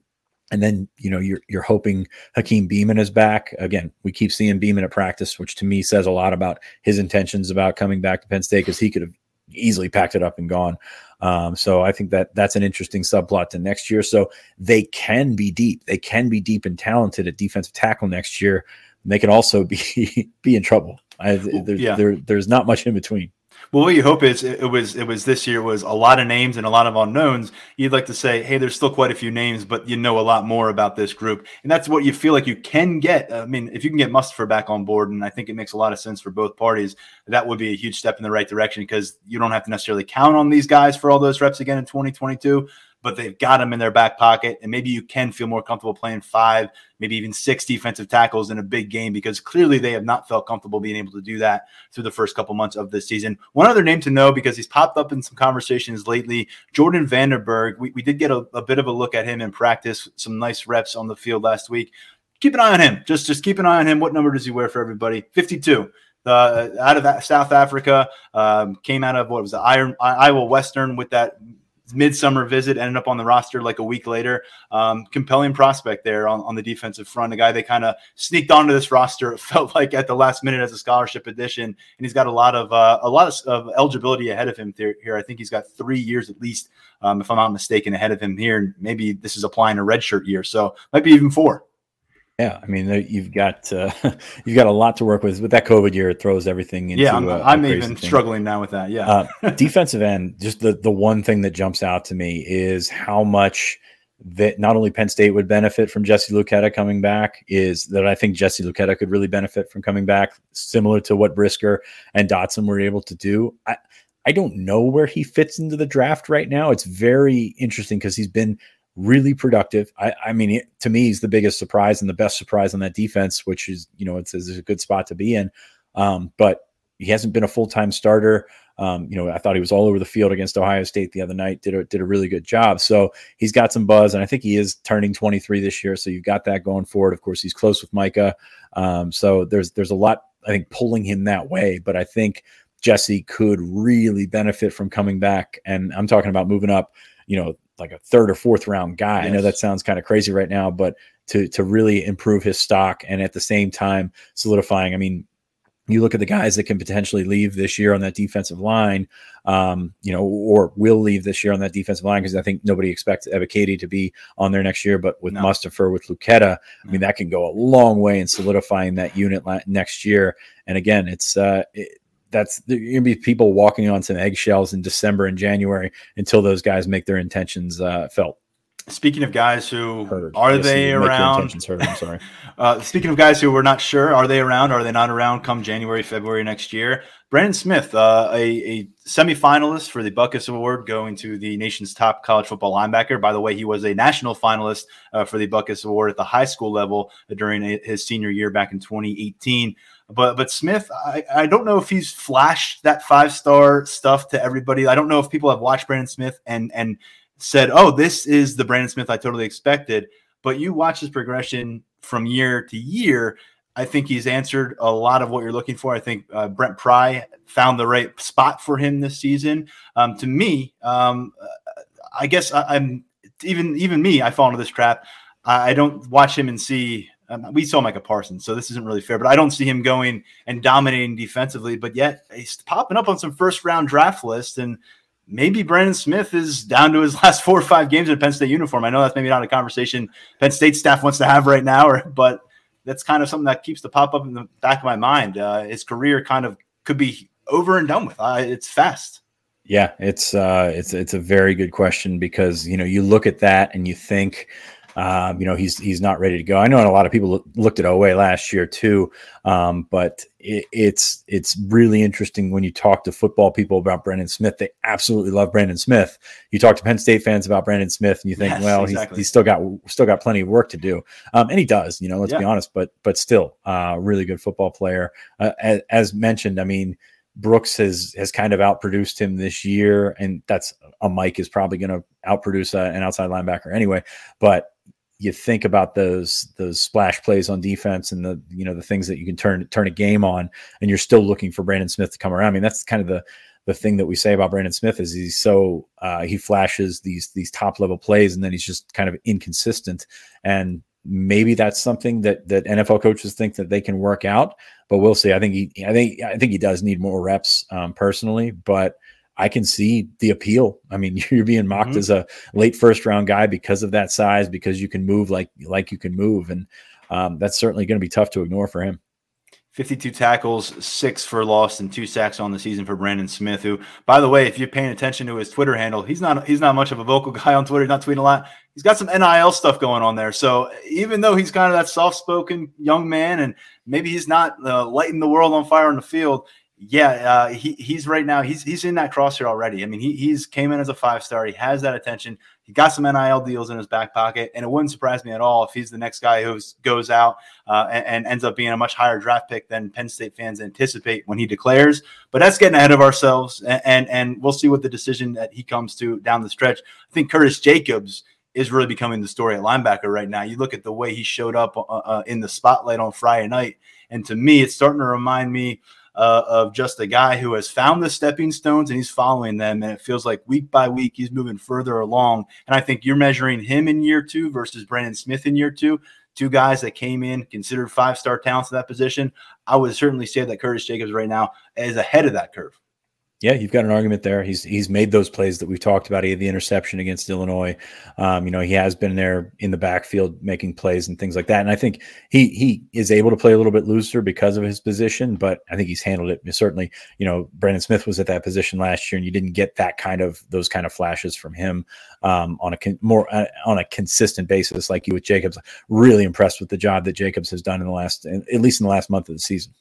and then you know you're you're hoping Hakeem Beamon is back again. We keep seeing Beamon at practice, which to me says a lot about his intentions about coming back to Penn State because he could have easily packed it up and gone. Um, so I think that that's an interesting subplot to next year. So they can be deep. They can be deep and talented at defensive tackle next year. They can also be <laughs> be in trouble. I, there, yeah. there, there's not much in between. Well, what you hope is it was it was this year was a lot of names and a lot of unknowns. You'd like to say, hey, there's still quite a few names, but you know a lot more about this group, and that's what you feel like you can get. I mean, if you can get Mustipher back on board, and I think it makes a lot of sense for both parties, that would be a huge step in the right direction because you don't have to necessarily count on these guys for all those reps again in 2022 but they've got them in their back pocket. And maybe you can feel more comfortable playing five, maybe even six defensive tackles in a big game because clearly they have not felt comfortable being able to do that through the first couple months of this season. One other name to know because he's popped up in some conversations lately Jordan van den Berg. We, we did get a, a bit of a look at him in practice, some nice reps on the field last week. Keep an eye on him. Just just keep an eye on him. What number does he wear for everybody? 52. Uh, out of South Africa, um, came out of what was the Iron, Iowa Western with that midsummer visit, ended up on the roster like a week later. Um, compelling prospect there on, on the defensive front, a guy they kind of sneaked onto this roster. <laughs> It felt like at the last minute as a scholarship addition, and he's got a lot of uh, a lot of, of, eligibility ahead of him here. I think he's got three years at least, um, if I'm not mistaken, ahead of him here. and Maybe this is applying a redshirt year, so might be even four. Yeah, I mean, you've got uh, <laughs> you've got a lot to work with. With that COVID year, it throws everything into. Yeah, I'm, a, I'm even thing. struggling now with that. Yeah, uh, <laughs> defensive end. Just the the one thing that jumps out to me is how much that not only Penn State would benefit from Jesse Luketa coming back, is that I think Jesse Luketa could really benefit from coming back, similar to what Brisker and Dotson were able to do. I I don't know where he fits into the draft right now. It's very interesting because he's been really productive. I, I mean, it, to me, he's the biggest surprise and the best surprise on that defense, which is, you know, it's, it's a good spot to be in. Um, but he hasn't been a full time starter. Um, you know, I thought he was all over the field against Ohio State the other night. Did a did a really good job. So he's got some buzz, and I think he is turning 23 this year. So you've got that going forward. Of course, he's close with Micah. Um, so there's there's a lot I think pulling him that way. But I think Jesse could really benefit from coming back, and I'm talking about moving up. You know, like a third or fourth round guy. Yes. I know that sounds kind of crazy right now, but to to really improve his stock and at the same time solidifying. I mean, you look at the guys that can potentially leave this year on that defensive line, um, you know, or will leave this year on that defensive line because I think nobody expects Ebiketie to be on there next year. But with no. Mustipher, with Luketa, I mean, that can go a long way in solidifying that unit la- next year. And again, it's uh, it, that's you're gonna be people walking on some eggshells in December and January until those guys make their intentions uh, felt. Speaking of guys who heard. are yes, they around? Heard, I'm sorry. <laughs> uh, speaking of guys who we're not sure, are they around? Are they not around? Come January, February next year. Brandon Smith, uh, a, a semifinalist for the Butkus Award, going to the nation's top college football linebacker. By the way, he was a national finalist uh, for the Butkus Award at the high school level during a, his senior year back in 2018. But but Smith, I, I don't know if he's flashed that five star stuff to everybody. I don't know if people have watched Brandon Smith and and said, "Oh, this is the Brandon Smith I totally expected." But you watch his progression from year to year. I think he's answered a lot of what you're looking for. I think uh, Brent Pry found the right spot for him this season. Um, to me, um, I guess I, am even even me. I fall into this trap. I don't watch him and see. Um, we saw Micah Parsons, so this isn't really fair. But I don't see him going and dominating defensively. But yet he's popping up on some first round draft list, and maybe Brandon Smith is down to his <laughs> last four or five games in a Penn State uniform. I know that's maybe not a conversation Penn State staff wants to have right now, or, but that's kind of something that keeps the pop up in the back of my mind. Uh, his career kind of could be over and done with. Uh, it's fast. Yeah, it's uh, it's it's a very good question because you know you look at that and you think um, you know, he's he's not ready to go. I know a lot of people looked at Oweh last year too, um, but it, it's it's really interesting when you talk to football people about Brandon Smith. They absolutely love Brandon Smith. You talk to Penn State fans about Brandon Smith, and you think, yes, well, exactly. he's, he's, still got still got plenty of work to do, um, and he does. You know, let's yeah. be honest, but but still, uh, really good football player. Uh, as, as mentioned, I mean. Brooks has has kind of outproduced him this year, and that's a Mike is probably going to outproduce uh, an outside linebacker anyway. But you think about those those splash plays on defense and the you know the things that you can turn turn a game on, and you're still looking for Brandon Smith to come around. I mean, that's kind of the the thing that we say about Brandon Smith is he's so uh, he flashes these these top level plays, and then he's just kind of inconsistent. And maybe that's something that that NFL coaches think that they can work out, but we'll see. I think he I think I think he does need more reps um, personally, but I can see the appeal. I mean, <laughs> you're being mocked mm-hmm. as a late first round guy because of that size, because you can move like like you can move, and um, that's certainly going to be tough to ignore for him. 52 tackles, six for loss, and two sacks on the season for Brandon Smith. Who, by the way, if you're paying attention to his Twitter handle, he's not he's not much of a vocal <laughs> guy on Twitter. He's not tweeting a lot. He's got some NIL stuff going on there. So even though he's kind of that soft spoken young man, and maybe he's not uh, lighting the world on fire on the field, yeah, uh, he, he's right now. He's he's in that crosshair already. I mean, he he's came in as a five star. He has that attention. He got some NIL deals in his back pocket, and it wouldn't surprise me at all if he's the next guy who goes out uh, and, and, ends up being a much higher draft pick than Penn State fans anticipate when he declares. But that's getting ahead of ourselves, and and, and we'll see what the decision that he comes to down the stretch. I think Curtis Jacobs is really becoming the story at linebacker right now. You look at the way he showed up uh, uh in the spotlight on Friday night, and to me, it's starting to remind me uh, of just a guy who has found the stepping stones and he's following them. And it feels like week by week he's moving further along. And I think you're measuring him in year two versus Brandon Smith in year two. Two guys that came in considered five star talents in that position. I would certainly say that Curtis Jacobs right now is ahead of that curve. Yeah, you've got an argument there. He's he's made those plays that we've talked about. He had the interception against Illinois. Um, you know, he has been there in the backfield making plays and things like that. And I think he he is able to play a little bit looser because of his position, but I think he's handled it. Certainly, you know, Brandon Smith was at that position last year, and you didn't get that kind of those kind of flashes from him um, on a con- more uh, on a consistent basis, like you with Jacobs. Really impressed with the job that Jacobs has done in the last, at least in the last month of the season.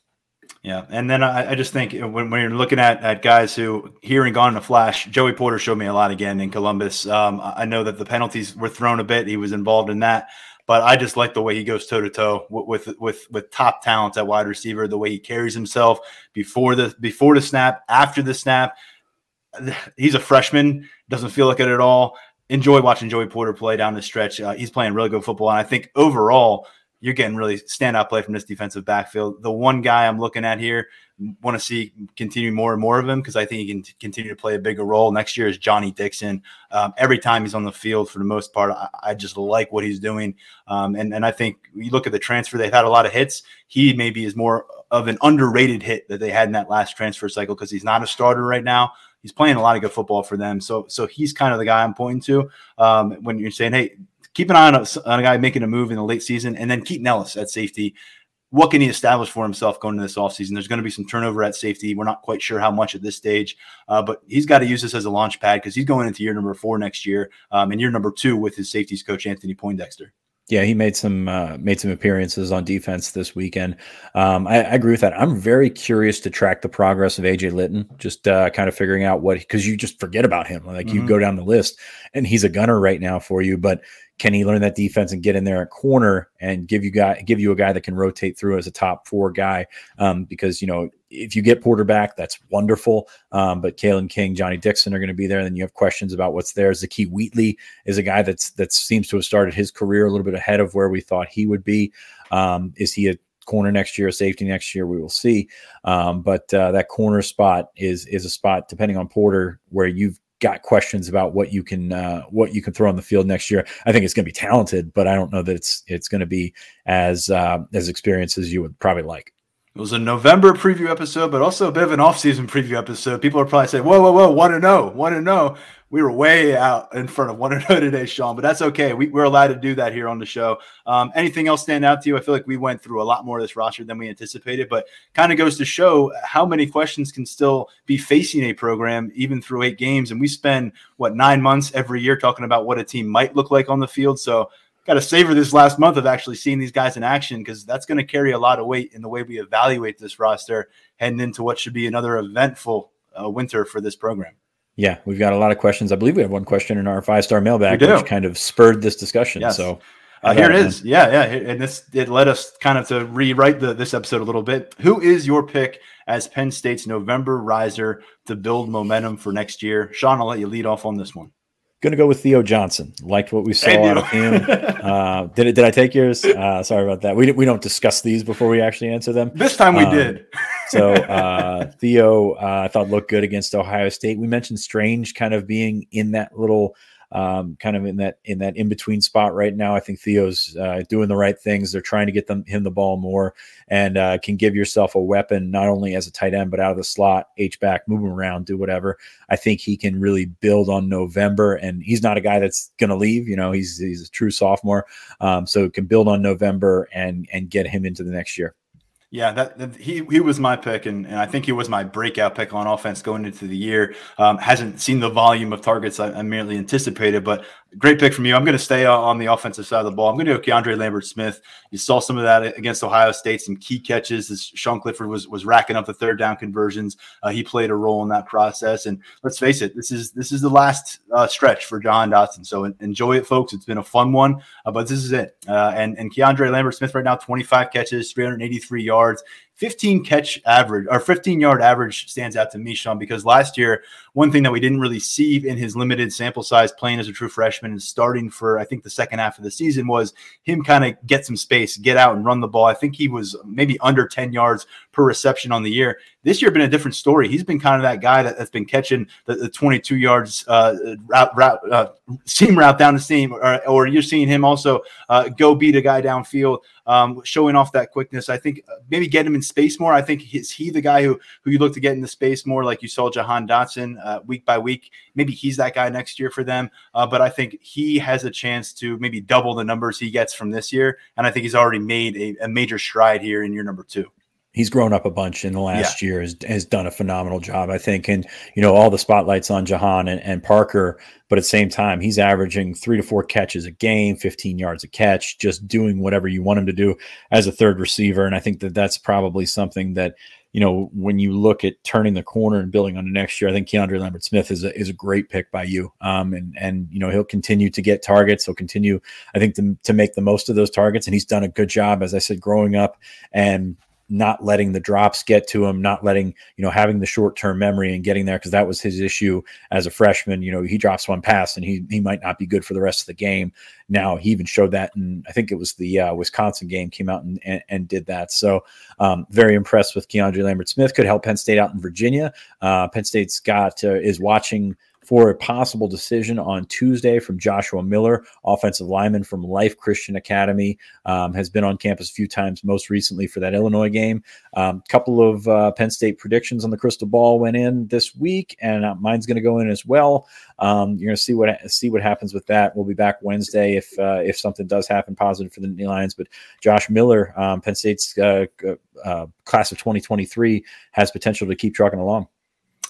Yeah, and then I, I, just think when, when you're looking at, at guys who here and gone in a flash, Joey Porter showed me a lot again in Columbus. Um, I know that the penalties were thrown a bit; he was involved in that. but I just like the way he goes toe to toe with with with top talent at wide receiver. The way he carries himself before the before the snap, after the snap. He's a freshman. Doesn't feel like it at all. Enjoy watching Joey Porter play down the stretch. Uh, he's playing really good football, and I think overall you're getting really standout play from this defensive backfield. The one guy I'm looking at here, want to see continue more and more of him because I think he can continue to play a bigger role next year is Johnny Dixon. Um, every time he's on the field, for the most part, I, I just like what he's doing. Um, and and I think you look at the transfer; they've had a lot of hits. He maybe is more of an underrated hit that they had in that last transfer cycle because he's not a starter right now. He's playing a lot of good football for them. So so he's kind of the guy I'm pointing to um, when you're saying, hey keep an eye on a, on a, guy making a move in the late season, and then Keaton Ellis at safety. What can he establish for himself going into this offseason? There's going to be some turnover at safety. We're not quite sure how much at this stage, uh, but he's got to use this as a launch pad because he's going into year number four next year um, and year number two with his safeties coach, Anthony Poindexter. Yeah, he made some uh, made some appearances on defense this weekend. Um, I, I, agree with that. I'm very curious to track the progress of AJ Lytton, just uh, kind of figuring out what because you just forget about him. Like mm-hmm. you go down the list, and he's a gunner right now for you. But can he learn that defense and get in there at corner and give you guy give you a guy that can rotate through as a top four guy? Um, because you know if you get Porter back, that's wonderful. Um, but Kalen King, Johnny Dixon are going to be there. And then you have questions about what's there. Zakee Wheatley is a guy that's that seems to have started his career a little bit ahead of where we thought he would be. Um, is he a corner next year, a safety next year? We will see. Um, but uh, that corner spot is is a spot depending on Porter where you've got questions about what you can uh, what you can throw on the field next year. I think it's going to be talented, but I don't know that it's it's going to be as uh, as experienced as you would probably like. It was a November preview episode, but also a bit of an off-season preview episode. People are probably saying, "Whoa, whoa, whoa! Want to know? Want to know?" we were way out in front of one another today, Sean, but that's okay. We, are allowed to do that here on the show. Um, anything else stand out to you? I feel like we went through a lot more of this roster than we anticipated, but kind of goes to show how many questions can still be facing a program even through eight games. And we spend what nine months every year talking about what a team might look like on the field. So got to savor this last month of actually seeing these guys in action because that's going to carry a lot of weight in the way we evaluate this roster heading into what should be another eventful uh, winter for this program. Yeah, we've got a lot of questions. I believe we have one question in our five star mailbag, which kind of spurred this discussion. Yes. So uh, here it is. Yeah, yeah, and this it led us kind of to rewrite the, this episode a little bit. Who is your pick as Penn State's November riser to build momentum for next year? Sean, I'll let you lead off on this one. Going to go with Theo Johnson. Liked what we saw out of him. Uh, did it? Did I take yours? Uh, sorry about that. We we don't discuss these before we actually answer them. This time we um, did. <laughs> so <laughs> uh, Theo, uh, I thought looked good against Ohio State. We mentioned Strange kind of being in that little um, kind of in that in that in between spot right now. I think Theo's uh, doing the right things. They're trying to get them him the ball more and uh, can give yourself a weapon not only as a tight end but out of the slot, H back, move him around, do whatever. I think he can really build on November, and he's not a guy that's going to leave. You know, he's he's a true sophomore, um, so can build on November and and get him into the next year. Yeah, that, that, he he was my pick, and, and I think he was my breakout pick on offense going into the year. Um, hasn't seen the volume of targets I, I merely anticipated, but great pick from you. I'm going to stay on the offensive side of the ball. I'm going to go Keandre Lambert Smith. You saw some of that against Ohio State, some key catches as Sean Clifford was was racking up the third down conversions. Uh, he played a role in that process. And let's face it, this is this is the last uh, stretch for Jahan Dotson. So enjoy it, folks. It's been a fun one, uh, but this is it. Uh, and and Keandre Lambert Smith right now, 25 catches, 383 yards. 15 catch average or 15 yard average stands out to me, Sean, because last year, one thing that we didn't really see in his limited sample size playing as a true freshman and starting for, I think, the second half of the season was him kind of get some space, get out and run the ball. I think he was maybe under 10 yards per reception on the year. This year, been a different story. He's been kind of that guy that, has been catching the, the 22 yards uh, route, route uh, seam route down the seam, or, or you're seeing him also uh, go beat a guy downfield um, showing off that quickness. I think uh, maybe get him in space more. I think is he the guy who who you look to get in the space more, like you saw Jahan Dotson uh, week by week. Maybe he's that guy next year for them. Uh, but I think he has a chance to maybe double the numbers he gets from this year, and I think he's already made a, a major stride here in year number two he's grown up a bunch in the last yeah. year has, has done a phenomenal job i think and you know all the spotlights on jahan and, and, parker but at the same time he's averaging three to four catches a game 15 yards a catch just doing whatever you want him to do as a third receiver and i think that that's probably something that you know, when you look at turning the corner and building on the next year, I think Keandre Lambert Smith is a, is a great pick by you. Um, and, and, you know, he'll continue to get targets. He'll continue, I think, to, to make the most of those targets. And he's done a good job, as I said, growing up and not letting the drops get to him, not letting, you know, having the short term memory and getting there because that was his issue as a freshman. You know, he drops one pass and he he might not be good for the rest of the game. Now he even showed that, and I think it was the uh, Wisconsin game came out and, and, and did that. So um, very impressed with Keandre Lambert Smith. Could help Penn State out in Virginia. Uh, Penn State's got uh, is watching for a possible decision on Tuesday from Joshua Miller, offensive lineman from Life Christian Academy, um, has been on campus a few times, most recently for that Illinois game. A um, couple of uh, Penn State predictions on the crystal ball went in this week, and uh, mine's going to go in as well. Um, you're going to see what see what happens with that. We'll be back Wednesday if uh, if something does happen positive for the Nittany Lions. But Josh Miller, um, Penn State's uh, uh, class of 2023, has potential to keep trucking along.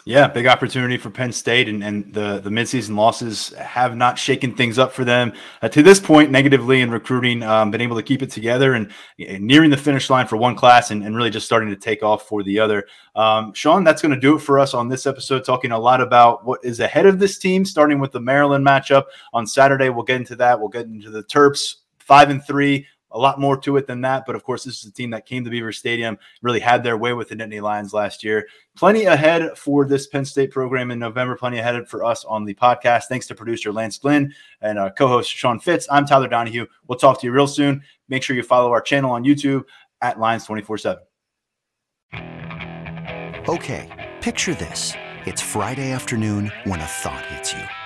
Yeah, big opportunity for Penn State, and, and the the midseason losses have not shaken things up for them uh, to this point negatively in recruiting. Um, been able to keep it together and, and, nearing the finish line for one class, and, and really just starting to take off for the other. Um, Sean, that's going to do it for us on this episode. Talking a lot about what is ahead of this team, starting with the Maryland matchup on Saturday. We'll get into that. We'll get into the Terps five and three a lot more to it than that. But of course, this is a team that came to Beaver Stadium, really had their way with the Nittany Lions last year. Plenty ahead for this Penn State program in November. Plenty ahead for us on the podcast. Thanks to producer Lance Glenn and uh, co-host Sean Fitz. I'm Tyler Donohue. We'll talk to you real soon. Make sure you follow our channel on YouTube at Lions 24 7. Okay, picture this. It's Friday afternoon when a thought hits you.